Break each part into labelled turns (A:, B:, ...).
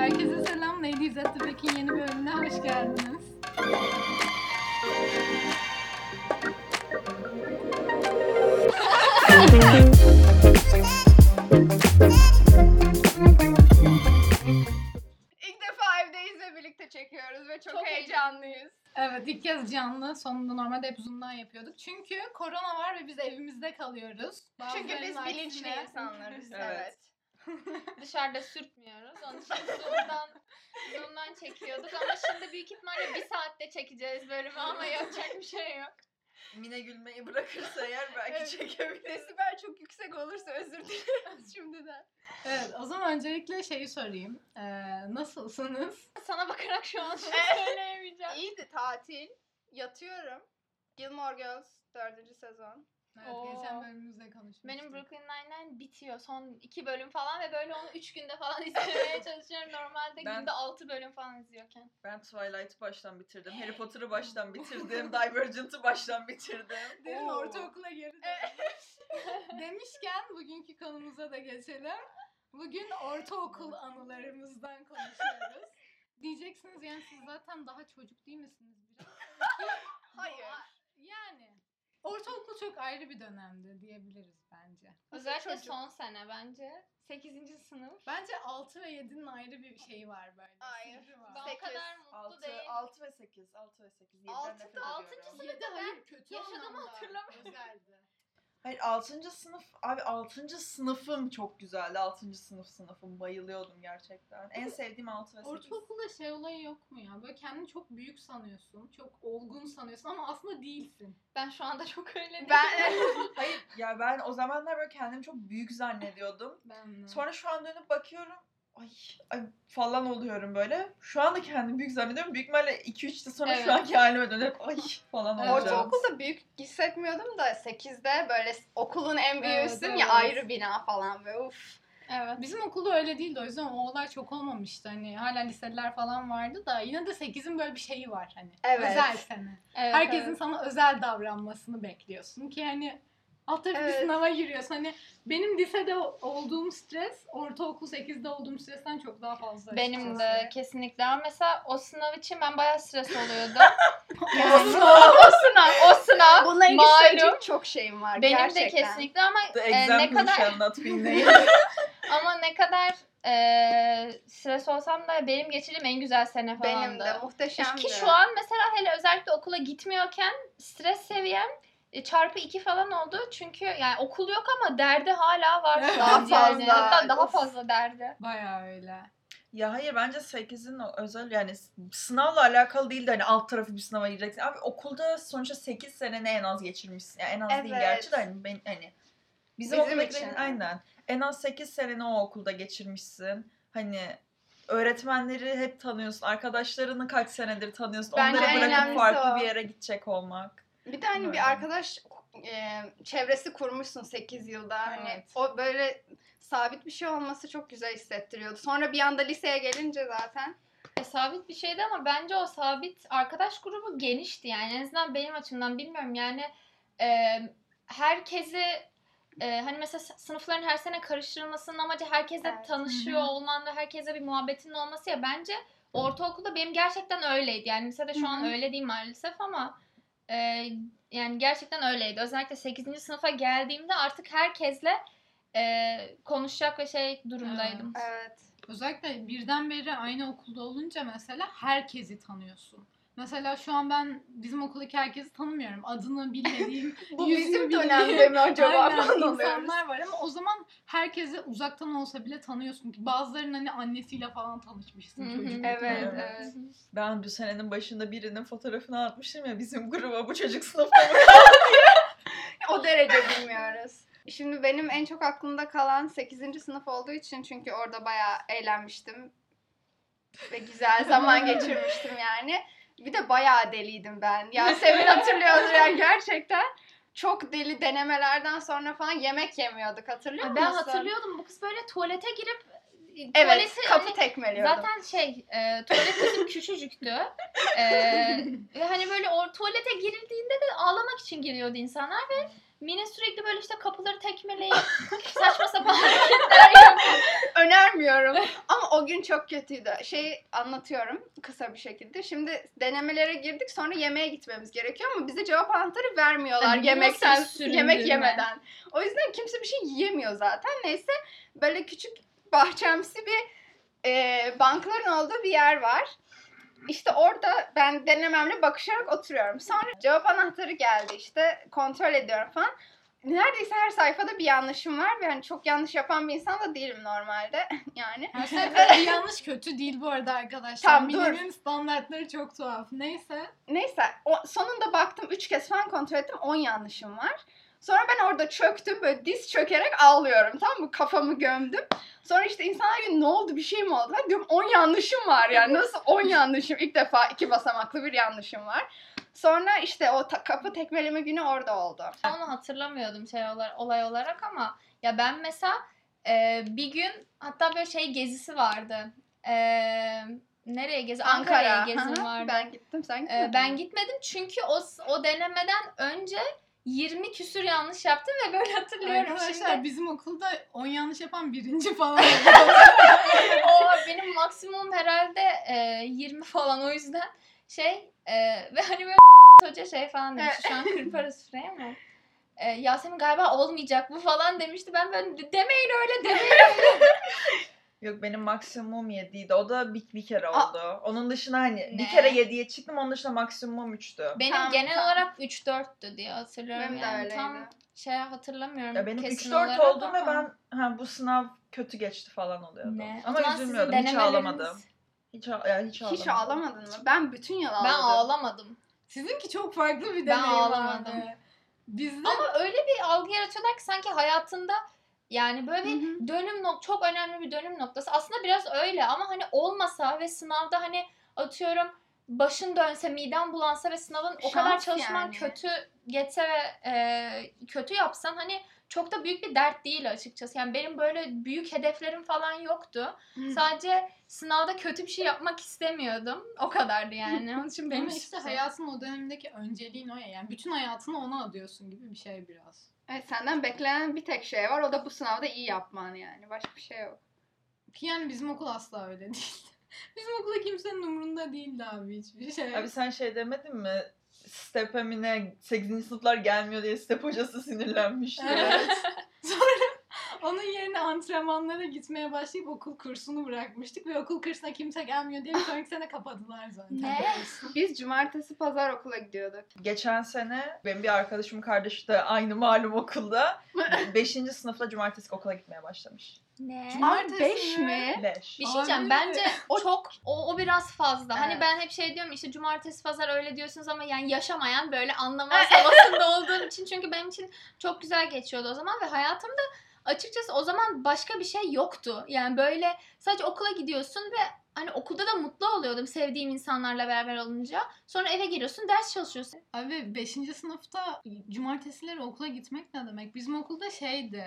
A: Herkese selam. Lady İzzet Tübek'in yeni bölümüne hoş geldiniz.
B: İlk defa evdeyiz ve birlikte çekiyoruz ve çok,
A: Çok
B: heyecanlıyız.
A: Evet ilk kez canlı. Sonunda normalde hep Zoom'dan yapıyorduk. Çünkü korona var ve biz evimizde kalıyoruz.
B: Çünkü biz bilinçli
A: aksine-
B: insanlarız.
C: Evet.
B: evet.
D: Dışarıda sürtmüyoruz. Onun için Zoom'dan, Zoom'dan çekiyorduk ama şimdi büyük ihtimalle bir saatte çekeceğiz bölümü ama yapacak bir şey yok.
C: Mine gülmeyi bırakırsa eğer belki
B: Evet.
C: çekebiliriz.
B: Desibel çok yüksek olursa özür dileriz şimdiden.
A: Evet o zaman öncelikle şeyi sorayım. Ee, nasılsınız?
D: Sana bakarak şu an şunu
B: Evet.
D: söyleyemeyeceğim.
B: İyiydi tatil. Yatıyorum. Gilmore Girls 4. sezon.
A: Evet,
D: Oo.
A: geçen bölümümüzde konuşmuştuk.
D: Benim Brooklyn Nine-Nine bitiyor. Son iki bölüm falan ve böyle onu üç günde falan izlemeye çalışıyorum. Normalde
C: Ben-
D: günde altı bölüm falan izliyorken.
C: Ben Twilight'ı baştan bitirdim. Harry Potter'ı baştan bitirdim. Divergent'ı baştan bitirdim.
A: Derin
B: Oo.
A: ortaokula geri dönmüş. Demişken bugünkü konumuza da geçelim. Bugün ortaokul anılarımızdan konuşuyoruz. Diyeceksiniz yani siz zaten daha çocuk değil misiniz biraz?
B: Hayır.
A: Ortaokul çok ayrı bir dönemdi diyebiliriz bence.
D: Özellikle
B: çocuk?
D: son sene bence. Sekizinci sınıf.
A: Bence 6 ve 7'nin ayrı bir şeyi var böyle.
B: Hayır.
A: sırrı var.
D: Ben o
B: Sekiz,
D: kadar mutlu
C: 6,
D: değil.
C: 6 ve 8. 6 ve 8. 7'den
B: Altı
C: nefret
B: da-
C: ediyorum.
D: altıncı sınıf-
A: Yedi hayır kötü
D: yaşadığımı hatırlamıyorum.
A: Özeldi.
C: Hayır 6. sınıf. Abi 6. sınıfım çok güzeldi. 6. sınıf sınıfım. Bayılıyordum gerçekten. En sevdiğim 6 ve 8.
A: Ortaokulda şey olayı yok mu ya? Böyle kendini çok büyük sanıyorsun. Çok olgun sanıyorsun ama aslında değilsin.
D: Ben şu anda çok öyle değilim.
B: Ben
C: Hayır ya ben o zamanlar böyle kendimi çok büyük zannediyordum.
A: Ben de.
C: Sonra şu an dönüp bakıyorum. Ay, ay falan oluyorum böyle. Şu anda kendimi büyük zannediyorum. Büyük ihtimalle 2-3 yıl sonra
D: Evet.
C: şu anki halime dönüp ay falan
A: Evet.
C: olacağım.
B: ortaokulda büyük hissetmiyordum da 8'de böyle okulun en büyüğüsün
A: Evet,
B: ya
A: evet.
B: ayrı bina falan ve uf.
D: Evet.
A: Bizim okulda öyle değildi o yüzden o olay çok olmamıştı. Hani hala liseler falan vardı da yine de 8'in böyle bir şeyi var hani.
B: Evet.
A: Özel sene.
D: Evet,
A: Herkesin
D: evet.
A: sana özel davranmasını bekliyorsun ki hani alt tarafı bir
B: Evet.
A: sınava giriyorsun. Hani benim lisede olduğum stres ortaokul 8'de olduğum stresten çok daha fazla.
D: Benim
A: açıkçası.
D: de kesinlikle ama mesela o sınav için ben bayağı stres oluyordum.
B: O
D: sınav, o sınav, o sınav.
B: Bununla ilgili
D: malum.
B: söyleyecek çok şeyim var
D: Benim
B: gerçekten.
D: de kesinlikle ama e, ne kadar
C: named.
D: ama ne kadar e, stres olsam da benim geçirdiğim en güzel sene falandı.
B: Benim de muhteşemdi.
D: Ki şu an mesela hele özellikle okula gitmiyorken stres seviyem çarpı iki falan oldu. Çünkü yani okul yok ama derdi hala var şu
B: Daha
D: an yani.
B: fazla.
D: Hatta daha
B: Of.
D: fazla derdi.
A: Bayağı öyle.
C: Ya hayır bence 8'in o özel yani sınavla alakalı değil de hani alt tarafı bir sınava gireceksin. Abi okulda sonuçta 8 seneni en az geçirmişsin. Yani en az değil
B: Evet.
C: gerçi de hani ben hani bizim,
B: Bizim için.
C: aynen en az 8 seneni o okulda geçirmişsin. Hani öğretmenleri hep tanıyorsun. Arkadaşlarını kaç senedir tanıyorsun.
B: Bence
C: Onları bırakıp farklı
B: o.
C: bir yere gidecek olmak.
B: Bir de hani
C: Öyle.
B: bir arkadaş e, çevresi kurmuşsun 8 yılda. Hani
A: Evet.
B: o böyle sabit bir şey olması çok güzel hissettiriyordu. Sonra bir anda liseye gelince zaten
D: E, sabit bir şeydi ama bence o sabit arkadaş grubu genişti yani en azından benim açımdan bilmiyorum yani e, herkesi e, hani mesela sınıfların her sene karıştırılmasının amacı herkesle
B: Evet.
D: tanışıyor olman ve herkese bir muhabbetin olması ya bence ortaokulda benim gerçekten öyleydi yani lisede şu an öyle değil maalesef ama e, yani gerçekten öyleydi özellikle 8. sınıfa geldiğimde artık herkesle e, konuşacak ve şey durumdaydım.
B: evet.
A: Özellikle birdenbire aynı okulda olunca mesela herkesi tanıyorsun. Mesela şu an ben bizim okuldaki herkesi tanımıyorum. Adını bilmediğim,
B: Bu bizim dönemde mi acaba falan
A: insanlar var ama o zaman herkesi uzaktan olsa bile tanıyorsun ki bazılarının hani annesiyle falan tanışmışsın çocukluktan.
B: Evet,
C: Evet.
B: evet.
C: Ben bu senenin başında birinin fotoğrafını atmıştım ya bizim gruba bu çocuk sınıfta mı?
B: O derece bilmiyoruz. Şimdi benim en çok aklımda kalan 8. sınıf olduğu için çünkü orada bayağı eğlenmiştim. Ve güzel zaman geçirmiştim yani. Bir de bayağı deliydim ben. Yasemin hatırlıyordur yani gerçekten. Çok deli denemelerden sonra falan yemek yemiyorduk hatırlıyor musun?
D: Ben hatırlıyordum bu kız böyle tuvalete girip
B: Evet
D: tuvaleti
B: kapı
D: hani
B: tekmeliyordum.
D: Zaten şey, e, tuvalet bizim küçücüktü. E, hani böyle o tuvalete girildiğinde de ağlamak için giriyordu insanlar ve Mine sürekli böyle işte kapıları tekmeleyip saçma sapan hareketler yapıyor.
B: önermiyorum. Ama o gün çok kötüydü. Şey anlatıyorum kısa bir şekilde. Şimdi denemelere girdik sonra yemeğe gitmemiz gerekiyor ama bize cevap anahtarı vermiyorlar
D: bu
B: yemekten yemek yemeden. O yüzden kimse bir şey yiyemiyor zaten. Neyse böyle küçük bahçemsi bir e, bankların olduğu bir yer var. İşte orada ben denememle bakışarak oturuyorum. Sonra cevap anahtarı geldi işte kontrol ediyorum falan. Neredeyse her sayfada bir yanlışım var ve hani çok yanlış yapan bir insan da değilim normalde yani.
A: Her sayfada bir yanlış kötü değil bu arada arkadaşlar.
B: Tamam, dur.
A: Mine'nin standartları çok tuhaf. Neyse.
B: Neyse o, sonunda baktım 3 kez falan kontrol ettim 10 yanlışım var. Sonra ben orada çöktüm böyle diz çökerek ağlıyorum tamam mı kafamı gömdüm. Sonra işte insanlar diyor ne oldu bir şey mi oldu? Ben diyorum 10 yanlışım var yani nasıl 10 yanlışım ilk defa iki basamaklı bir yanlışım var. Sonra işte o ta- kapı tekmeleme günü orada oldu.
D: Ben onu hatırlamıyordum şey olarak, olay olarak ama ya ben mesela e, bir gün hatta böyle şey gezisi vardı. E, nereye gezi? Ankara'ya
B: Ankara.
D: gezim vardı.
B: Ben gittim sen
D: E,
B: gitmedin
D: ben
B: mi?
D: gitmedim çünkü o o denemeden önce 20 küsür yanlış yaptım ve böyle hatırlıyorum
A: Arkadaşlar
D: şimdi.
A: bizim okulda 10 yanlış yapan birinci falan
D: o benim maksimum herhalde e, 20 falan. O yüzden şey e, ve hani böyle hoca şey falan demişti şu an kırparız şuraya ama e, Yasemin galiba olmayacak bu falan demişti. Ben böyle demeyin öyle demeyin
C: Yok benim maksimum 7'ydi. O da bir, bir kere
B: Aa.
C: oldu. Onun dışında hani
D: Ne?
C: bir kere 7'ye çıktım. Onun dışında maksimum 3'tü.
D: benim
B: Tamam,
D: genel
B: tamam.
D: olarak 3-4'tü diye hatırlıyorum
B: Benim de
D: yani
B: öyleydi.
D: tam şey hatırlamıyorum
C: Ya benim
D: kesin
C: 3-4
D: olarak
C: oldum ve
D: ama-
C: ben ha bu sınav kötü geçti falan oluyordu.
D: Ne?
C: Ama
D: sizin
C: üzülmüyordum. Hiç ağlamadım. Hiç, ağ- ya hiç ağlamadım.
B: Hiç ağlamadın mı? Ben bütün yıl ağladım.
D: ben ağlamadım
A: Sizinki çok farklı bir
D: Ben
A: deneyim
D: ağlamadım.
A: abi. Bizde
D: ama öyle bir algı yaratıyorlar ki sanki hayatında yani böyle bir
B: Hı hı.
D: dönüm nok çok önemli bir dönüm noktası. Aslında biraz öyle ama hani olmasa ve sınavda hani atıyorum başın dönse, miden bulansa ve sınavın o kadar
B: Şans
D: çalışman
B: yani.
D: kötü geçse ve e, kötü yapsan hani çok da büyük bir dert değil açıkçası. Yani benim böyle büyük hedeflerim falan yoktu. Sadece sınavda kötü bir şey yapmak istemiyordum. O kadardı yani. Onun için benim
A: Ama işte hayatın o dönemindeki önceliğin o ya. Yani bütün hayatını ona adıyorsun gibi bir şey biraz.
B: Evet senden beklenen bir tek şey var o da bu sınavda iyi yapman yani. Başka bir şey yok.
A: Ki yani bizim okul asla öyle değildi. Bizim okulda kimsenin umurunda değildi abi hiçbir şey.
C: Abi sen şey demedin mi? Step'e mi ne 8. sınıflar gelmiyor diye Step hocası sinirlenmişti.
A: Evet. Sonra onun yerine antrenmanlara gitmeye başlayıp okul kursunu bırakmıştık ve okul kursuna kimse gelmiyor diye bir sonraki sene kapadılar zaten.
D: Ne?
B: Biz cumartesi pazar okula gidiyorduk.
C: Geçen sene benim bir arkadaşım kardeşi de aynı malum okulda 5. sınıfla cumartesi okula gitmeye başlamış.
D: Ne?
A: Cumartesi
B: Abi 5
A: mi?
B: mi?
C: 5.
D: Bir şey diyeceğim. Bence o çok o, o biraz fazla. Hani
B: Evet.
D: ben hep şey diyorum işte cumartesi pazar öyle diyorsunuz ama yani yaşamayan böyle anlamaz havasında olduğum için çünkü benim için çok güzel geçiyordu o zaman ve hayatımda açıkçası o zaman başka bir şey yoktu. Yani böyle sadece okula gidiyorsun ve hani okulda da mutlu oluyordum sevdiğim insanlarla beraber olunca. Sonra eve geliyorsun ders çalışıyorsun.
A: Abi 5. sınıfta cumartesileri okula gitmek ne demek? Bizim okulda şeydi.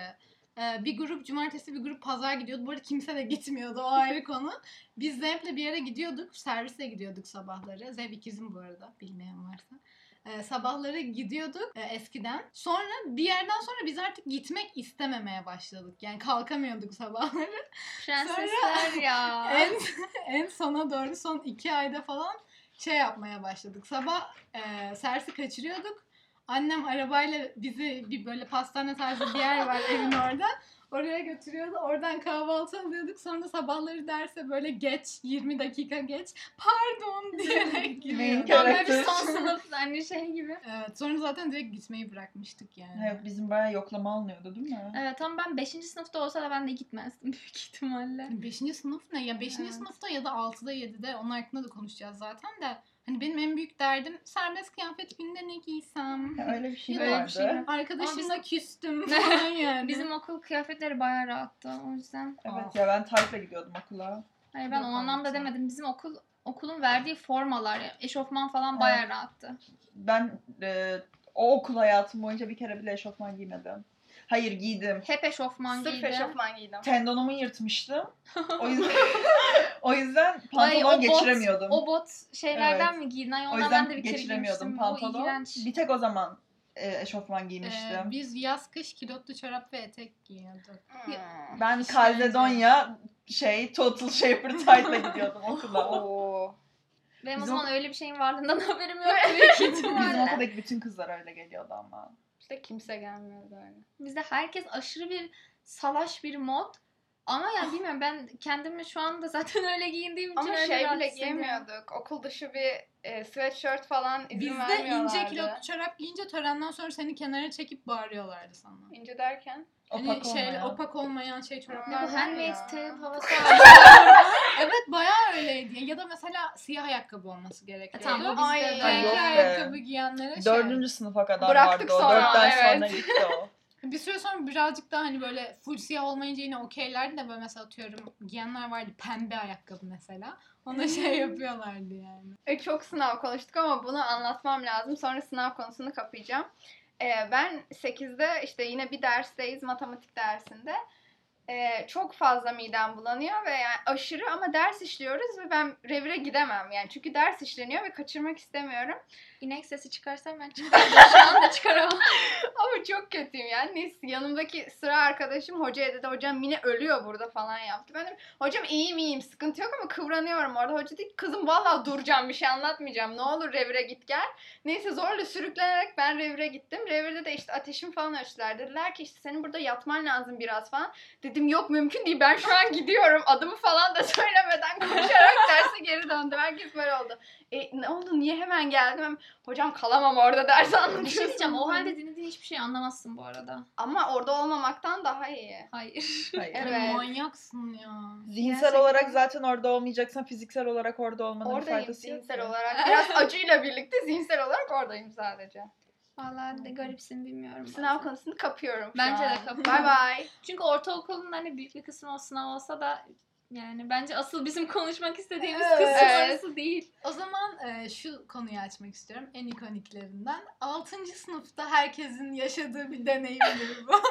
A: e, Bir grup cumartesi bir grup pazar gidiyordu. Bu arada kimse de gitmiyordu o ayrı konu. Biz Zeynep'le bir yere gidiyorduk. Servisle gidiyorduk sabahları. Zeynep ikizim bu arada bilmeyen varsa. E, sabahları gidiyorduk e, eskiden. Sonra bir yerden sonra biz artık gitmek istememeye başladık. Yani kalkamıyorduk sabahları.
D: Prensesler ya.
A: en, en sona doğru son iki ayda falan şey yapmaya başladık. Sabah e, servisi kaçırıyorduk. Annem arabayla bizi bir böyle pastane tarzı bir yer var evin orada. Oraya götürüyordu. Oradan kahvaltı alıyorduk. Sonra sabahları derse böyle geç, 20 dakika geç. Pardon diyerek
D: Tam böyle bir son sınıf hani şey gibi.
A: Evet, sonra zaten direkt gitmeyi bırakmıştık yani.
C: Evet, bizim bayağı yoklama alınıyordu değil mi?
D: Evet ama ben 5. sınıfta olsa da ben de gitmezdim büyük ihtimalle.
A: Beşinci sınıf ne? Ya beşinci
D: Evet.
A: sınıfta ya da altıda yedide onun hakkında da konuşacağız zaten de. Hani benim en büyük derdim serbest kıyafet günde ne giysem.
C: Ya öyle bir şey vardı.
D: bir şey.
A: Arkadaşımla küstüm falan yani.
D: Bizim okul kıyafetleri bayağı rahattı o yüzden.
C: Evet ya ben tayfla gidiyordum okula.
D: Hayır ben
A: Yok
D: o anlamda
A: anlatsana.
D: demedim. Bizim okul okulun verdiği formalar, eşofman falan bayağı
C: Evet.
D: rahattı.
C: Ben e, o okul hayatım boyunca bir kere bile eşofman giymedim. Hayır giydim.
D: Hep eşofman
B: Sırf
D: giydi.
B: eşofman giydim.
C: Tendonumu yırtmıştım. O yüzden o yüzden
D: Ay,
C: pantolon
D: o bot-
C: geçiremiyordum.
D: O bot şeylerden
C: Evet.
D: mi giydin? Ay
C: O yüzden
D: ben de bir
C: geçiremiyordum pantolon. Bir tek o zaman e, eşofman
A: Ee,
C: giymiştim.
A: biz yaz kış kilotlu çorap ve etek giyiyorduk.
B: Hmm.
C: ben
A: işkence.
C: Calzedonia şey Total Shaper Tight'la gidiyordum okula.
B: Oo.
D: Benim
C: Bizim
D: o
C: o-
D: zaman öyle bir şeyin varlığından haberim yok. Büyük
C: Bizim okuldaki bütün kızlar öyle geliyordu ama.
B: İşte kimse gelmiyor böyle.
D: Bizde herkes aşırı bir salaş bir mod. Ama ya bilmiyorum ben kendimi şu anda zaten öyle giyindiğim için
B: Ama
D: öyle
B: şey bile giyemiyorduk. Okul dışı bir e, sweatshirt falan izin
A: Bizde
B: vermiyorlardı.
A: ince kilotlu çorap giyince törenden sonra seni kenara çekip bağırıyorlardı sana.
B: İnce derken?
A: Hani
C: Opak
A: şey,
C: olmayan.
A: opak olmayan şey çoraplar
D: Ne bu handmaid's tale havası
A: Evet bayağı öyleydi. Ya da mesela siyah ayakkabı olması gerekiyordu.
D: E, tamam,
B: Ay,
A: Renkli
C: yok
A: ayakkabı giyenlere şey.
C: Dördüncü sınıfa kadar
B: Bıraktık
C: vardı o.
B: sonra,
C: Dörtten
B: evet.
C: sonra gitti o.
A: Bir süre sonra birazcık daha hani böyle full siyah olmayınca yine okeylerdi de böyle mesela atıyorum giyenler vardı pembe ayakkabı mesela. Ona şey yapıyorlardı yani.
B: E, çok sınav konuştuk ama bunu anlatmam lazım. Sonra sınav konusunu kapayacağım. E, ben 8'de işte yine bir dersteyiz matematik dersinde. E, çok fazla midem bulanıyor ve yani aşırı ama ders işliyoruz ve ben revire gidemem yani çünkü ders işleniyor ve kaçırmak istemiyorum.
D: İnek sesi çıkarsam ben çıkardım. Şu anda çıkaramam.
B: Ama çok kötüyüm yani. Neyse yanımdaki sıra arkadaşım hocaya dedi hocam Mine ölüyor burada falan yaptı. Ben dedim hocam iyiyim iyiyim sıkıntı yok ama kıvranıyorum orada. Hoca dedi kızım vallahi duracağım bir şey anlatmayacağım. Ne olur revire git gel. Neyse zorla sürüklenerek ben revire gittim. Revirde de işte ateşim falan ölçtüler. Dediler ki işte senin burada yatman lazım biraz falan. Dedim yok mümkün değil ben şu an gidiyorum. Adımı falan da söylemeden koşarak derse geri döndüm. Herkes böyle oldu. E, ne oldu niye hemen geldim? Hocam kalamam orada ders anlatıyorsun.
D: Bir şey diyeceğim. O halde dinlediğin hiçbir şey anlamazsın bu arada.
B: Ama orada olmamaktan daha iyi.
D: Hayır.
C: Hayır.
B: Evet.
A: Manyaksın ya.
C: Zihinsel
B: Gerçekten.
C: olarak zaten orada olmayacaksan fiziksel olarak orada olmanın
B: Oradayım
C: faydası yok.
B: zihinsel olarak. Biraz acıyla birlikte zihinsel olarak oradayım sadece.
D: Vallahi de garipsin bilmiyorum.
B: Sınav
D: bazen.
B: konusunu kapıyorum
D: Bence de kapıyorum.
B: Bye bye.
D: Çünkü ortaokulun hani büyük bir kısmı o sınav olsa da yani bence asıl bizim konuşmak istediğimiz
A: Evet.
D: kısım
B: Evet.
D: orası değil.
A: O zaman e, şu konuyu açmak istiyorum. En ikoniklerinden. 6. sınıfta herkesin yaşadığı bir deneyimdir bu.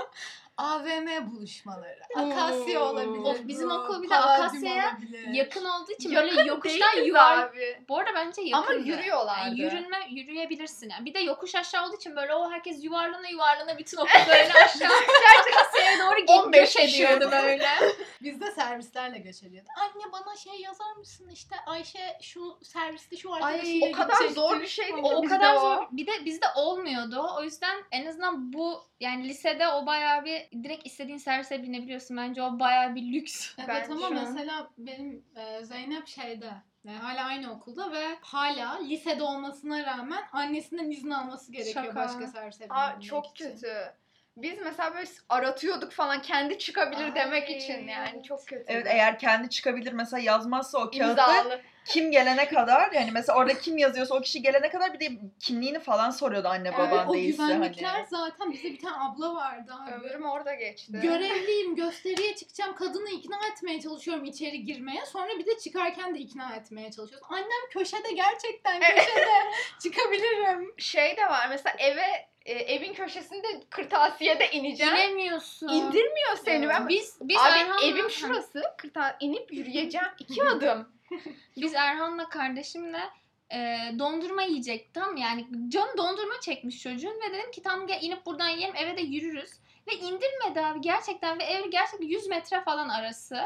A: AVM buluşmaları. Akasya
B: Oo.
A: olabilir.
D: Of, bizim okul bir de
A: Palladium
D: Akasya'ya
A: olabilir.
D: Yakın olduğu için
B: Yakın
D: böyle yokuştan
B: değiliz
D: yuvar.
B: abi.
D: Bu arada bence yakın.
B: Ama yürüyorlardı.
D: Yani yürünme, yürüyebilirsin yani. Bir de yokuş aşağı olduğu için böyle o herkes yuvarlana yuvarlana bütün okul böyle aşağı. Akasya'ya doğru git
B: 15
D: göç
B: kişi.
D: ediyordu böyle.
A: Biz de servislerle göç ediyorduk. Anne bana şey yazar mısın işte Ayşe şu serviste şu arkadaşıyla
B: o kadar
A: gidecektir.
B: zor bir şeydi ki
D: O, o kadar zor. Bir de bizde olmuyordu. O yüzden en azından bu yani lisede o bayağı bir direkt istediğin servise binebiliyorsun. Bence o bayağı bir lüks.
A: Evet
B: Bence
A: ama mesela benim e, Zeynep şeyde yani hala aynı okulda ve hala lisede olmasına rağmen annesinden izin alması gerekiyor
D: Şaka.
A: başka servise
B: Aa,
A: binmek
B: çok
A: için.
B: kötü. Biz mesela böyle aratıyorduk falan kendi çıkabilir
A: Ay,
B: demek için yani çok kötü.
C: Evet eğer kendi çıkabilir mesela yazmazsa o kağıtta
B: imzalı.
C: Kim gelene kadar yani mesela orada kim yazıyorsa o kişi gelene kadar bir de kimliğini falan soruyordu anne
B: Evet,
C: baban
A: o
C: değilse
A: güvenlikler
C: hani.
A: zaten bize bir tane abla vardı abi.
B: Ömrüm orada geçti.
A: Görevliyim gösteriye çıkacağım kadını ikna etmeye çalışıyorum içeri girmeye sonra bir de çıkarken de ikna etmeye çalışıyoruz. Annem köşede gerçekten köşede çıkabilirim.
B: şey de var mesela eve e, evin köşesinde kırtasiyede ineceğim.
D: İnemiyorsun.
B: İndirmiyor seni. Ben
D: Biz biz
B: Abi evim şurası. Kırta inip yürüyeceğim. iki adım.
D: biz Erhan'la kardeşimle e, dondurma yiyecek tam yani can dondurma çekmiş çocuğun ve dedim ki tam gel inip buradan yiyelim eve de yürürüz. Ve indirmedi abi gerçekten ve ev gerçekten 100 metre falan arası.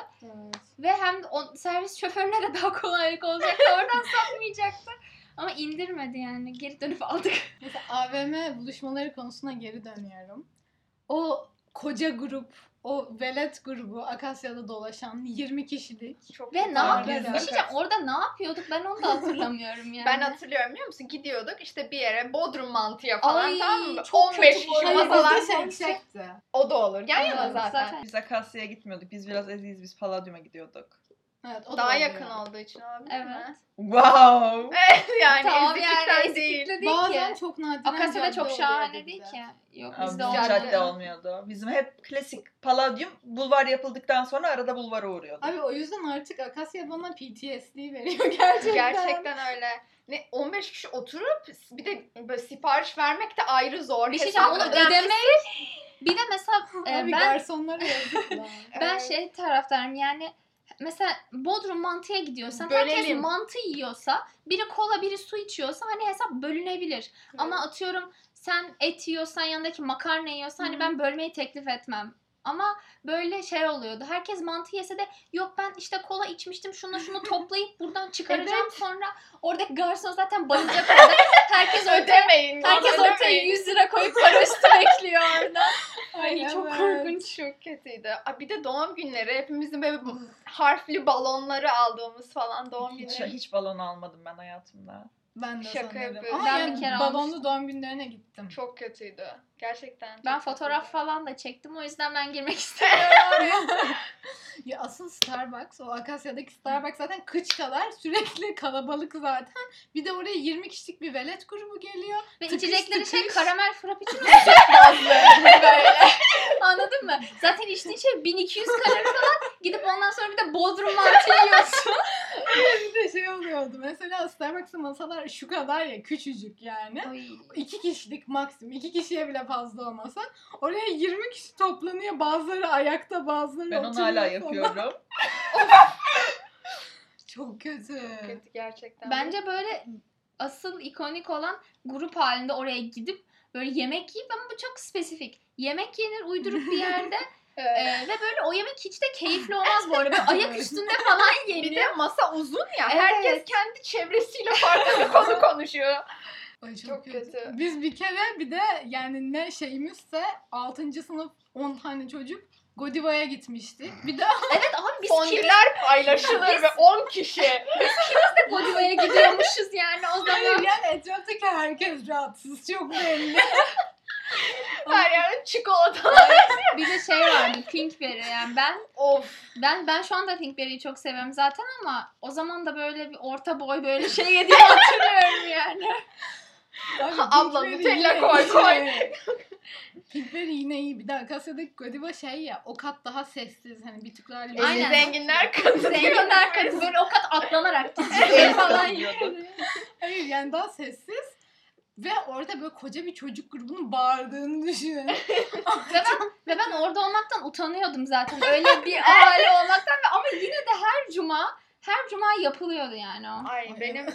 D: Ve hem o servis şoförüne de daha kolaylık olacaktı. Oradan satmayacaktı. Ama indirmedi yani. Geri dönüp aldık.
A: Mesela AVM buluşmaları konusuna geri dönüyorum. O koca grup, o velet grubu Akasya'da dolaşan 20 kişilik.
B: Çok
D: Ve ne yapıyorduk? Bir şey diyeceğim. Orada ne yapıyorduk? Ben onu da hatırlamıyorum yani.
B: Ben hatırlıyorum biliyor musun? Gidiyorduk işte bir yere Bodrum mantıya falan
D: Ay,
B: tamam mı?
D: çok
B: 15
D: kötü bu
B: kişi masalar
A: çekti.
B: O da olur. Yan yana zaten.
D: zaten.
C: Biz Akasya'ya gitmiyorduk. Biz biraz eziyiz. Biz Palladium'a gidiyorduk.
A: Evet, o da
B: Daha
A: oluyor.
B: yakın olduğu için olabilir
D: Evet.
B: mi?
C: Wow.
B: yani
D: tamam
B: eziklikten
D: yani
B: değil.
D: değil
A: Bazen
D: ki.
A: çok nadiren
D: Akasya da çok
A: oluyor
D: şahane değil ki. Yok bizde
C: bizim
B: olmuyor.
C: cadde
D: olmuyor.
C: olmuyordu. Bizim hep klasik Palladium bulvar yapıldıktan sonra arada bulvara uğruyordu.
A: Abi o yüzden artık Akasya bana PTSD veriyor gerçekten.
B: Gerçekten öyle. Ne 15 kişi oturup bir de böyle sipariş vermek de ayrı zor.
D: Bir şey onu ödemeyi bir de mesela e,
A: Abi
D: ben
A: garsonlara
D: ben
B: Evet.
D: şey taraftarım yani mesela Bodrum mantıya gidiyorsan herkes
B: Bölelim.
D: mantı yiyorsa biri kola biri su içiyorsa hani hesap bölünebilir. Ama atıyorum sen et yiyorsan yanındaki makarna yiyorsa hani
A: Hı.
D: ben bölmeyi teklif etmem. Ama böyle şey oluyordu. Herkes mantı yese de yok ben işte kola içmiştim şunu şunu toplayıp buradan çıkaracağım sonra oradaki garson zaten bayılacak orada. Herkes
B: ödemeyin.
D: herkes ortaya 100 lira koyup para üstü bekliyor orada. Ay çok
A: Evet.
D: korkunç.
B: Çok kötüydü. Aa, Bir de doğum günleri hepimizin böyle harfli balonları aldığımız falan doğum
C: Hiç,
B: günleri.
C: hiç balon almadım ben hayatımda.
A: Ben de
B: Şaka
A: sanırım.
B: yapıyorum.
A: Ama
D: Ben
A: yani
D: bir kere
A: balonlu
D: almıştım.
A: doğum günlerine gittim.
B: Çok kötüydü. Gerçekten.
D: Ben fotoğraf
B: kötüydü.
D: falan da çektim o yüzden ben girmek istemiyorum.
A: ya asıl Starbucks, o Akasya'daki Starbucks zaten kıç kadar sürekli kalabalık zaten. Bir de oraya 20 kişilik bir velet grubu geliyor.
D: Ve
A: Tıkış
D: içecekleri şey
A: tıkış.
D: karamel frappuccino böyle. Anladın mı? Zaten içtiğin şey 1200 kalori falan. Gidip ondan sonra bir de bodrum mantı yiyorsun.
A: Oluyordu. Mesela Starbucks'ın masalar şu kadar ya küçücük yani. İki kişilik maksimum. iki kişiye bile fazla olmasa. Oraya 20 kişi toplanıyor. Bazıları ayakta bazıları
C: Ben onu
A: oturuyor
C: hala yapıyorum.
A: Çok kötü.
B: Kötü gerçekten.
D: Bence böyle asıl ikonik olan grup halinde oraya gidip böyle yemek yiyip ama bu çok spesifik. Yemek yenir uyduruk bir yerde
B: Evet.
D: Ee, ve böyle o yemek hiç de keyifli olmaz bu arada. Böyle ayak üstünde falan
B: Bir
D: yeniyor.
B: de masa uzun ya.
D: Evet.
B: Herkes kendi çevresiyle farklı bir konu konuşuyor.
A: Ay çok,
B: Çok
A: kötü.
B: kötü.
A: Biz bir kere bir de yani ne şeyimizse 6. sınıf 10 tane çocuk Godiva'ya gitmiştik. Bir de
D: Evet abi biz kim
B: Fondüler paylaşılır ve 10 kişi.
D: de Godiva'ya gidiyormuşuz yani o zaman.
A: yani etraftaki herkes rahatsız çok belli.
B: Her yerde çikolata.
D: Bir de şey vardı Pinkberry yani ben
B: of.
D: ben ben şu anda Pinkberry'yi çok seviyorum zaten ama o zaman da böyle bir orta boy böyle şey yediğimi hatırlıyorum yani.
A: Abi,
B: Abla,
A: Pinkberry
B: Nutella koy, koy.
A: Pinkberry yine iyi. Bir de Akasya'daki Godiva şey ya o kat daha sessiz. Hani bir tık daha
B: Aynen. Zenginler kadın.
D: Zenginler katı böyle o kat atlanarak gidiyor falan
C: Yiyorduk.
A: Hayır yani daha sessiz. Ve orada böyle koca bir çocuk grubunun bağırdığını düşünün.
D: Ve ben, ve ben orada olmaktan utanıyordum zaten. Öyle bir aile olmaktan ve ama yine de her cuma her cuma yapılıyordu yani o.
B: Ay
A: Ay,
B: benim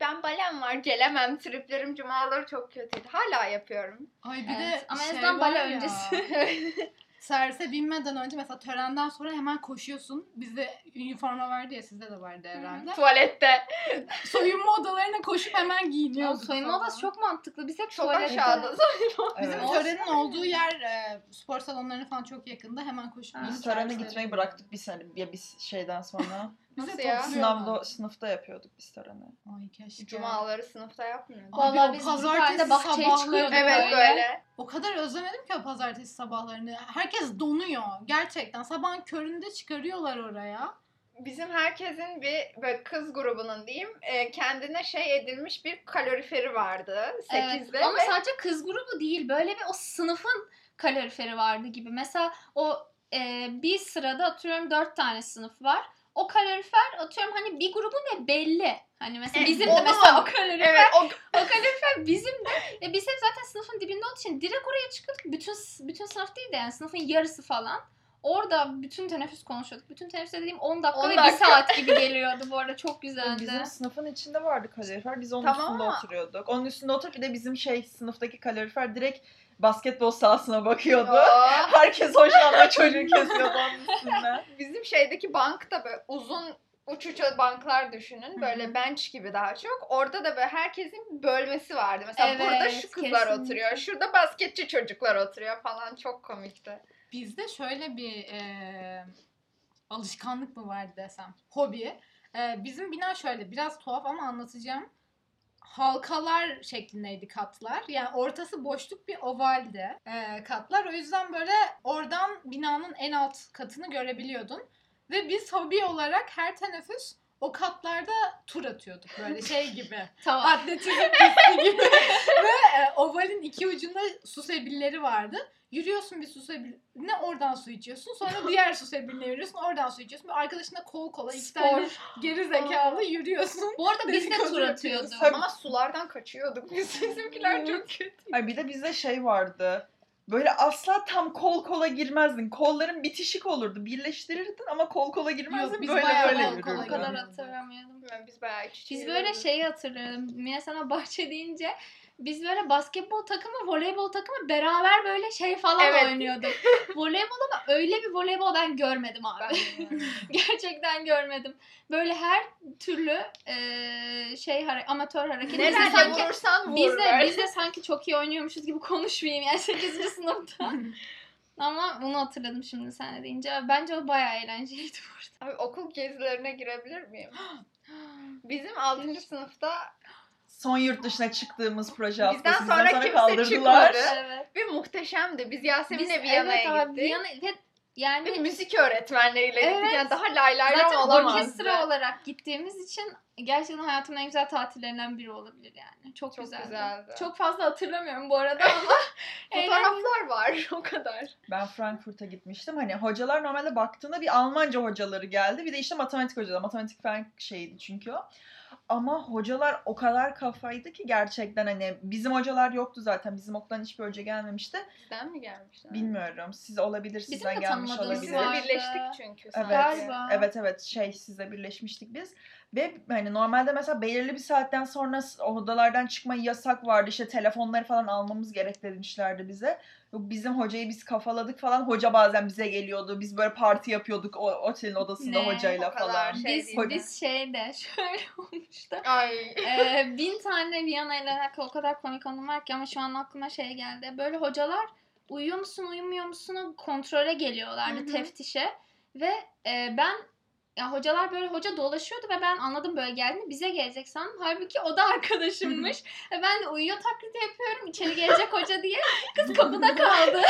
B: ben balem var gelemem triplerim cumaları çok kötüydü. Hala yapıyorum.
A: Ay bir
D: Evet,
A: de
D: ama en
A: şey
D: azından bale öncesi.
A: Servise binmeden önce mesela törenden sonra hemen koşuyorsun. Bizde üniforma vardı ya sizde de vardı herhalde.
B: Tuvalette.
A: Soyunma odalarına koşup hemen
D: Ya,
A: giyiniyorduk.
D: soyunma
A: falan.
D: odası çok mantıklı. Biz hep
B: Çok
D: tuvalette.
B: aşağıda.
A: Bizim
C: Evet.
A: törenin olduğu yer e, spor salonlarına falan çok yakında. Hemen koşup
C: Biz törene gitmeyi bıraktık bir sene ya biz şeyden sonra.
A: Bize
B: Nasıl ya?
A: topluyorlar.
C: Sınavda sınıfta yapıyorduk biz töreni.
A: Ay keşke.
B: Cumaları sınıfta yapmıyordum.
A: Abi
D: Vallahi
A: o
D: biz
A: pazartesi
D: bahçeye
A: sabahları-
D: çıkıyorduk
B: Evet
D: böyle.
B: böyle.
A: O kadar özlemedim ki o pazartesi sabahlarını. Herkes donuyor. Gerçekten. Sabahın köründe çıkarıyorlar oraya.
B: Bizim herkesin bir böyle kız grubunun diyeyim e, kendine şey edilmiş bir kaloriferi vardı. 8'de.
D: Evet. Ama
B: ve
D: sadece kız grubu değil. Böyle bir o sınıfın kaloriferi vardı gibi. Mesela o e, bir sırada atıyorum dört tane sınıf var. O kalorifer atıyorum hani bir grubun ve belli. Hani mesela
B: E,
D: bizim de mesela o kalorifer.
B: Evet o
D: O kalorifer bizim de. E, biz hep zaten sınıfın dibinde olduğu için direkt oraya çıkıyorduk. Bütün bütün sınıf değil de yani sınıfın yarısı falan. Orada bütün teneffüs konuşuyorduk. Bütün teneffüs dediğim 10 dakika
B: 10
D: ve
B: dakika.
D: 1 saat gibi geliyordu bu arada. Çok güzeldi.
C: Bizim sınıfın içinde vardı kalorifer. Biz onun
B: Tamam
C: üstünde oturuyorduk. Onun üstünde oturup bir de bizim şey sınıftaki kalorifer direkt basketbol sahasına bakıyordu.
B: Aa,
C: Herkes hoşlanma çocuğu kesiyordu onun üstünden.
B: bizim şeydeki bankta böyle uzun uç uça banklar düşünün. Böyle bench gibi daha çok. Orada da böyle herkesin bölmesi vardı. Mesela
D: Evet,
B: burada şu kızlar
D: kesinlikle.
B: oturuyor. Şurada basketçi çocuklar oturuyor falan. Çok komikti.
A: Bizde şöyle bir e, alışkanlık mı vardı desem. Hobi. E, bizim bina şöyle biraz tuhaf ama anlatacağım. Halkalar şeklindeydi katlar. Yani ortası boşluk bir ovaldi e, katlar. O yüzden böyle oradan binanın en alt katını görebiliyordun. Ve biz hobi olarak her teneffüs o katlarda tur atıyorduk böyle şey gibi.
D: Tamam.
A: Atletizm pisti gibi. Ve e, ovalin iki ucunda su sebilleri vardı. Yürüyorsun bir su sebiline oradan su içiyorsun. Sonra diğer su sebiline yürüyorsun oradan su içiyorsun. Böyle arkadaşınla kol kola iki tane geri zekalı yürüyorsun.
D: Bu arada biz de
A: Dedikodu
D: tur
A: yapıyoruz.
D: atıyorduk.
B: Ama sulardan kaçıyorduk biz. Bizimkiler çok kötü.
C: Ay bir de bizde şey vardı. Böyle asla tam kol kola girmezdin. Kolların bitişik olurdu. Birleştirirdin ama kol kola girmezdin.
A: Yok, biz
C: böyle
A: bayağı
C: böyle
A: kol kola
D: O kadar
A: giriyorduk.
D: hatırlamıyordum.
B: Yani biz bayağı iç içe
D: Biz böyle şeyi hatırlıyorum. Mine sana bahçe deyince biz böyle basketbol takımı, voleybol takımı beraber böyle şey falan
B: Evet.
D: oynuyorduk. voleybol ama öyle bir voleybol ben görmedim abi.
B: Ben.
D: Gerçekten görmedim. Böyle her türlü eee, şey hare- amatör hareket. Biz de
B: Nerede
D: sanki
B: vurursan vur.
D: biz de
B: böyle.
D: biz de sanki çok iyi oynuyormuşuz gibi konuşmayayım yani 8. sınıfta. Ama bunu hatırladım şimdi sen de deyince. Bence o bayağı eğlenceliydi bu arada.
B: Abi okul gezilerine girebilir miyim? Bizim 6. sınıfta
C: Son yurt dışına çıktığımız proje
B: Bizden
C: haftası.
B: sonra
C: Bizden sonra
B: kimse
C: kaldırdılar.
B: çıkmadı.
D: Evet.
B: ve muhteşemdi. Biz
D: Biz
B: Yasemin'le Viyana'ya
D: evet
B: gittik.
D: Viyana ve yani
B: Ve müzik öğretmenleriyle
D: Evet.
B: gittik. Yani daha lay lay
D: Zaten
B: olamazdı.
D: orkestra olarak gittiğimiz için gerçekten hayatımın en güzel tatillerinden biri olabilir yani. Çok,
B: Çok
D: güzeldi.
B: güzeldi.
D: Çok fazla hatırlamıyorum bu arada ama.
B: Fotoğraflar var o kadar.
C: Ben Frankfurt'a gitmiştim. Hani hocalar normalde baktığında bir Almanca hocaları geldi. Bir de işte matematik hocaları. Matematik fen şeydi çünkü o. Ama hocalar o kadar kafaydı ki gerçekten hani bizim hocalar yoktu zaten. Bizim okuldan hiçbir hoca gelmemişti.
B: Bizden mi gelmişler?
C: Bilmiyorum. Siz olabilir,
D: Bizim
C: sizden
D: de
C: gelmiş olabilir.
B: de
D: vardı.
B: birleştik çünkü
C: Evet.
D: Galiba.
C: Evet evet şey sizle birleşmiştik biz. Ve hani normalde mesela belirli bir saatten sonra odalardan çıkma yasak vardı. İşte telefonları falan almamız gerek demişlerdi bize. Yok bizim hocayı biz kafaladık falan. Hoca bazen bize geliyordu. Biz böyle parti yapıyorduk o otelin odasında
D: Ne?
C: hocayla falan.
B: şey
D: Biz,
B: mi?
D: biz şeyde şöyle olmuştu.
B: Ay.
D: Ee, bin tane Viyana ile alakalı o kadar komik anım var ki ama şu an aklıma şey geldi. Böyle hocalar uyuyor musun uyumuyor musun kontrole geliyorlardı
B: Hı hı.
D: teftişe ve e, ben ya hocalar böyle hoca dolaşıyordu ve ben anladım böyle geldiğini bize gelecek sandım. Halbuki o da arkadaşımmış. ve ben de uyuyor taklidi yapıyorum içeri gelecek hoca diye. Kız kapıda kaldı.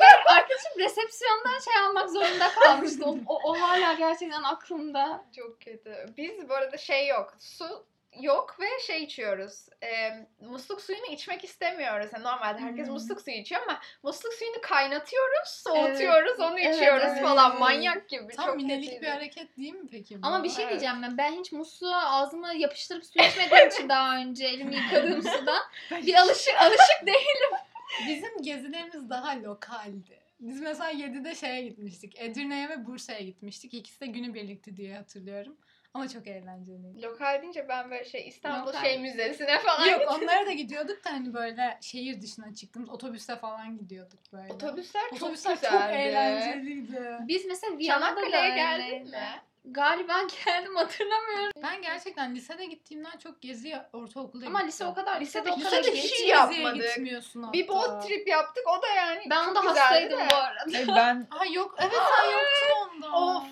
D: ve arkadaşım resepsiyondan şey almak zorunda kalmıştı. O, o, o hala gerçekten aklımda.
B: Çok kötü. Biz bu arada şey yok. Su yok ve şey içiyoruz. Ee, musluk suyunu içmek istemiyoruz. Yani normalde herkes
A: Hmm.
B: musluk suyu içiyor ama musluk suyunu kaynatıyoruz, soğutuyoruz, onu
D: Evet,
B: içiyoruz
D: evet.
B: falan. Manyak gibi.
A: Tam
B: Çok
A: minelik bir hareket değil mi peki bu?
D: Ama bir şey
B: Evet.
D: diyeceğim ben. Ben hiç musluğa ağzıma yapıştırıp su içmediğim için daha önce elimi yıkadığım sudan. Bir alışık alışık değil.
A: Bizim gezilerimiz daha lokaldi. Biz mesela 7'de şeye gitmiştik. Edirne'ye ve Bursa'ya gitmiştik. İkisi de günübirlikti diye hatırlıyorum. Ama çok eğlenceliydi.
B: Lokal deyince ben böyle şey İstanbul
D: Lokal.
B: şey müzesine falan
A: Yok onlara da gidiyorduk da hani böyle şehir dışına çıktığımız otobüste falan gidiyorduk böyle.
B: Otobüsler çok
A: Otobüsler
B: güzeldi.
A: çok eğlenceliydi.
D: Biz mesela Viyana'da da
B: Çanakkale'ye geldin mi?
D: Galiba geldim hatırlamıyorum.
A: Ben gerçekten lisede gittiğimden çok gezi ortaokulda
D: Ama lise o kadar lisede
B: Lisede
D: o kadar geç-
B: şey
A: Hiç
B: yapmadık.
A: geziye gitmiyorsun hatta.
B: Bir boat trip yaptık o da yani
D: Ben
B: çok
D: onda hastaydım
B: de.
D: bu arada.
C: E, ben
A: Aa yok evet sen yoktun onda.
B: Of.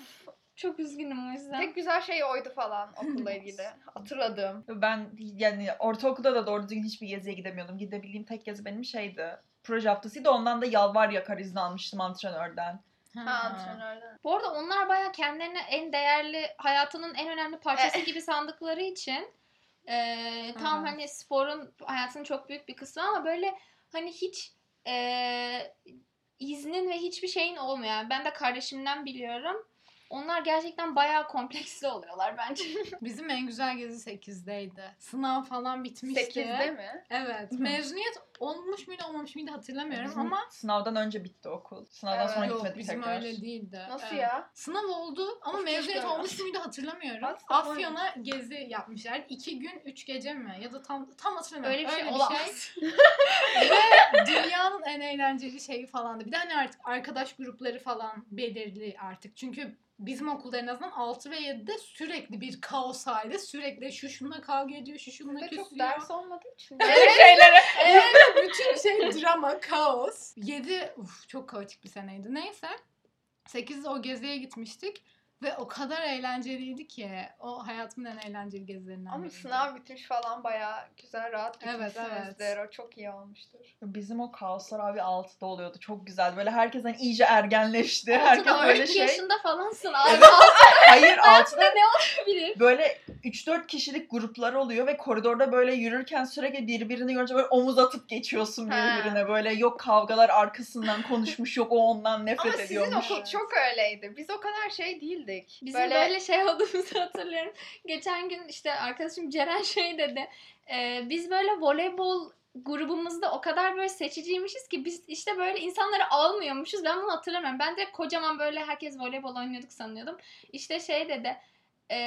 D: Çok üzgünüm o yüzden.
B: Tek güzel şey oydu falan okulla ilgili. Hatırladım.
C: ben yani ortaokulda da doğru düzgün hiçbir geziye gidemiyordum. Gidebildiğim tek gezi benim şeydi. Proje haftasıydı. Ondan da yalvar yakar izin almıştım antrenörden.
B: Ha, antrenörden.
D: Bu arada onlar baya kendilerini en değerli, hayatının en önemli parçası gibi sandıkları için e, tam hani sporun hayatının çok büyük bir kısmı ama böyle hani hiç e, iznin ve hiçbir şeyin olmuyor. Yani ben de kardeşimden biliyorum. Onlar gerçekten bayağı kompleksli oluyorlar bence.
A: Bizim en güzel gezi 8'deydi. Sınav falan bitmişti.
B: 8'de mi?
A: Evet. Mezuniyet olmuş muydu olmamış mıydı hatırlamıyorum
C: Bizim
A: ama
C: sınavdan önce bitti okul. Sınavdan
B: Evet.
C: sonra
A: yok
C: gitmedik
A: bizim
C: tekrar.
A: öyle değildi.
B: Nasıl
A: Evet.
B: ya?
A: Sınav oldu ama
B: Of,
A: mezuniyet olmuş muydu hatırlamıyorum.
B: Hadi
A: Afyon'a gezi yapmışlar. İki gün, üç gece mi? Ya da tam tam hatırlamıyorum.
D: Öyle bir şey
A: Öyle
D: olamaz.
A: Ve dünyanın en eğlenceli şeyi falandı. Bir de hani artık arkadaş grupları falan belirli artık. Çünkü bizim okulda en azından 6 ve 7'de sürekli bir kaos halde. Sürekli şu şununla kavga ediyor, şu şununla küsüyor.
B: çok ders olmadığı için.
A: Evet.
B: şeylere.
A: Evet, bütün şey drama, kaos. 7 uf, çok kaotik bir seneydi. Neyse. 8'de o geziye gitmiştik. Ve o kadar eğlenceliydi ki o hayatımın en eğlenceli gezilerinden
B: Ama
A: biriydi.
B: sınav bitmiş falan bayağı güzel rahat
A: Evet,
B: gitmişsinizdir.
A: evet.
B: O çok iyi olmuştur.
C: Bizim o kaoslar abi 6'da oluyordu. Çok güzel. Böyle herkes hani iyice ergenleşti. Herkes böyle
D: 12
C: şey.
D: yaşında falansın abi.
C: Evet. Hayır 6'da
D: ne olabilir?
C: böyle 3-4 kişilik gruplar oluyor ve koridorda böyle yürürken sürekli birbirini görünce böyle omuz atıp geçiyorsun birbirine. Böyle yok kavgalar arkasından konuşmuş yok o ondan nefret
B: Ama sizin
C: ediyormuş.
B: okul çok öyleydi. Biz o kadar şey değildik.
D: Bizim böyle, şey olduğumuzu hatırlıyorum. Geçen gün işte arkadaşım Ceren şey dedi. e, biz böyle voleybol grubumuzda o kadar böyle seçiciymişiz ki biz işte böyle insanları almıyormuşuz. Ben bunu hatırlamıyorum. Ben direkt kocaman böyle herkes voleybol oynuyorduk sanıyordum. İşte şey dedi. e,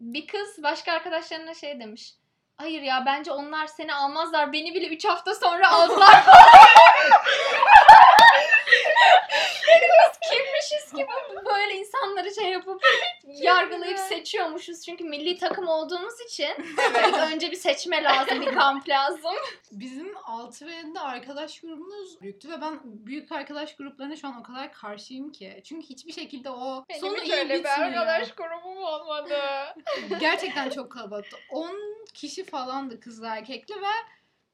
D: bir kız başka arkadaşlarına şey demiş. Hayır ya bence onlar seni almazlar. Beni bile 3 hafta sonra aldılar. Biz kimmişiz ki bu- böyle insanları şey yapıp yargılayıp seçiyormuşuz. Çünkü milli takım olduğumuz için evet. önce bir seçme lazım, bir kamp lazım.
A: Bizim 6 ve 7'de arkadaş grubumuz büyüktü ve ben büyük arkadaş gruplarına şu an o kadar karşıyım ki. Çünkü hiçbir şekilde o
B: Benim
A: sonu
B: hiç
A: iyi
B: öyle bir
A: bitmiyor.
B: arkadaş grubum olmadı.
A: Gerçekten çok kalabalıktı. 10 kişi falandı kızlı erkekli ve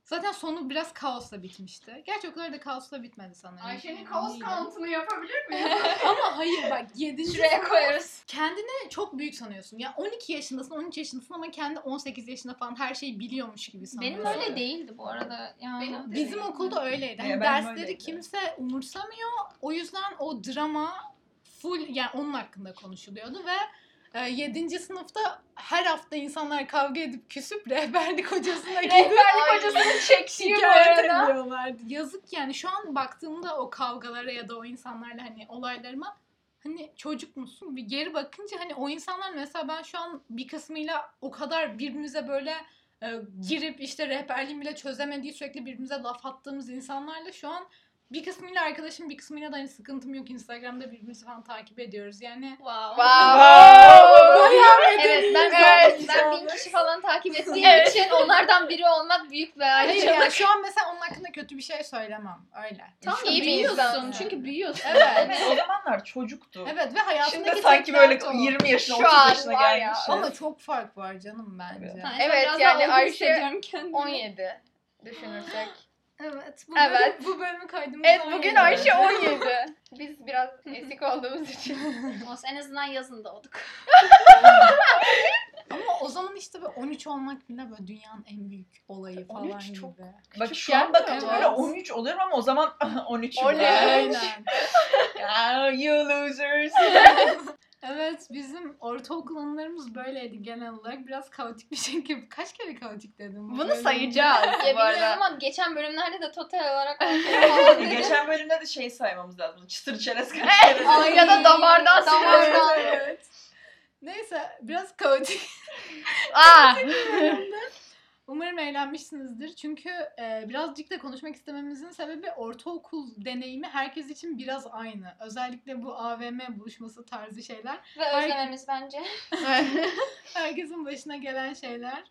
A: zaten sonu biraz kaosla bitmişti. Gerçi o kadar da kaosla bitmedi sanırım.
B: Ayşe'nin kaos
A: Değilim.
B: kantını yapabilir miyiz?
A: Ama hayır bak 7.
D: Şuraya koyarız.
A: kendini çok büyük sanıyorsun. Ya 12 yaşındasın, 13 yaşındasın ama kendi 18 yaşında falan her şeyi biliyormuş gibi sanıyorsun.
D: Benim öyle değildi bu arada. Yani.
B: Benim de
A: Bizim okulda öyleydi. Hani
C: Ya benim
A: dersleri
C: öyleydi.
A: kimse umursamıyor. O yüzden o drama full yani onun hakkında konuşuluyordu ve 7. sınıfta her hafta insanlar kavga edip küsüp rehberlik hocasına gidip
D: Rehberlik hocasının çektiği bu arada.
A: ediyorlardı. Yazık yani şu an baktığımda o kavgalara ya da o insanlarla hani olaylarıma hani çocuk musun? Bir geri bakınca hani o insanlar mesela ben şu an bir kısmıyla o kadar birbirimize böyle e, girip işte rehberliğin bile çözemediği sürekli birbirimize laf attığımız insanlarla şu an bir kısmıyla arkadaşım bir kısmıyla da hani sıkıntım yok. Instagram'da birbirimizi falan takip ediyoruz. Yani
D: Wow.
A: bayağı
D: Evet ben
B: Evet.
D: ben bin kişi falan takip ettiğim
B: Evet.
D: için onlardan biri olmak büyük bir
A: Hayır
D: ayrıcalık.
A: yani şu an mesela onun hakkında kötü bir şey söylemem. Öyle.
D: Tamam da
B: İyi
D: büyüyorsun çünkü büyüyorsun.
A: Evet.
C: Evet o zamanlar çocuktu.
A: Evet ve hayatındaki
C: Şimdi sanki böyle
A: dert o.
C: 20 yaşına
B: Şu
C: 30
B: an
C: yaşına
B: ya.
C: gelmiş.
A: Ama çok fark var canım bence.
C: Evet.
B: Evet, yani Ayşe
D: hissediyorum kendimi.
B: 17 düşünürsek.
A: Evet. Bu
B: Evet.
A: Bölüm, bu bölümü kaydımız
B: Evet bugün. Ayşe 17. Biz biraz esik olduğumuz için.
D: Olsun, en azından yazın doğduk.
A: Ama o zaman işte böyle 13 olmak bile böyle dünyanın en büyük olayı falan
C: 13
A: gibi.
C: çok- Bak
B: Küçük
C: şu an
A: ama.
C: böyle 13 oluyorum ama o zaman 13
B: Oley.
A: Aynen.
C: you losers.
A: Evet bizim ortaokul anılarımız böyleydi genel olarak. Biraz kaotik bir şekilde. Kaç kere kaotik dedim? bu
B: Bunu
A: bölümde?
B: sayacağız
D: Ya
B: bu
D: bilmiyorum
B: arada.
D: ama geçen bölümlerde de total olarak
C: Geçen bölümde de şey saymamız lazım. Çıtır çerez kaç kere.
B: Ay, ya da damardan
D: damardan.
A: Evet, evet. Neyse biraz kaotik.
B: Aa.
A: Umarım eğlenmişsinizdir. Çünkü e, birazcık da konuşmak istememizin sebebi ortaokul deneyimi herkes için biraz aynı. Özellikle bu AVM buluşması tarzı şeyler.
D: ve özlememiz bence.
A: Herkesin başına gelen şeyler.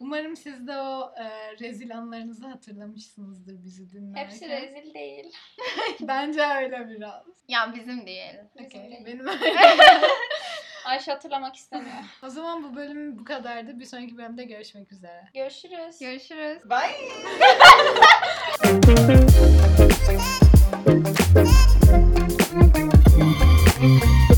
A: Umarım siz de o e, rezil anılarınızı hatırlamışsınızdır bizi dinlerken.
D: Hepsi rezil değil.
A: Bence öyle biraz.
B: ya bizim değil.
A: Okey,
D: değil.
A: benim
D: Başka hatırlamak istemiyor.
A: O zaman bu bölüm bu kadardı. Bir sonraki bölümde görüşmek üzere.
D: Görüşürüz.
B: Görüşürüz.
C: Bye.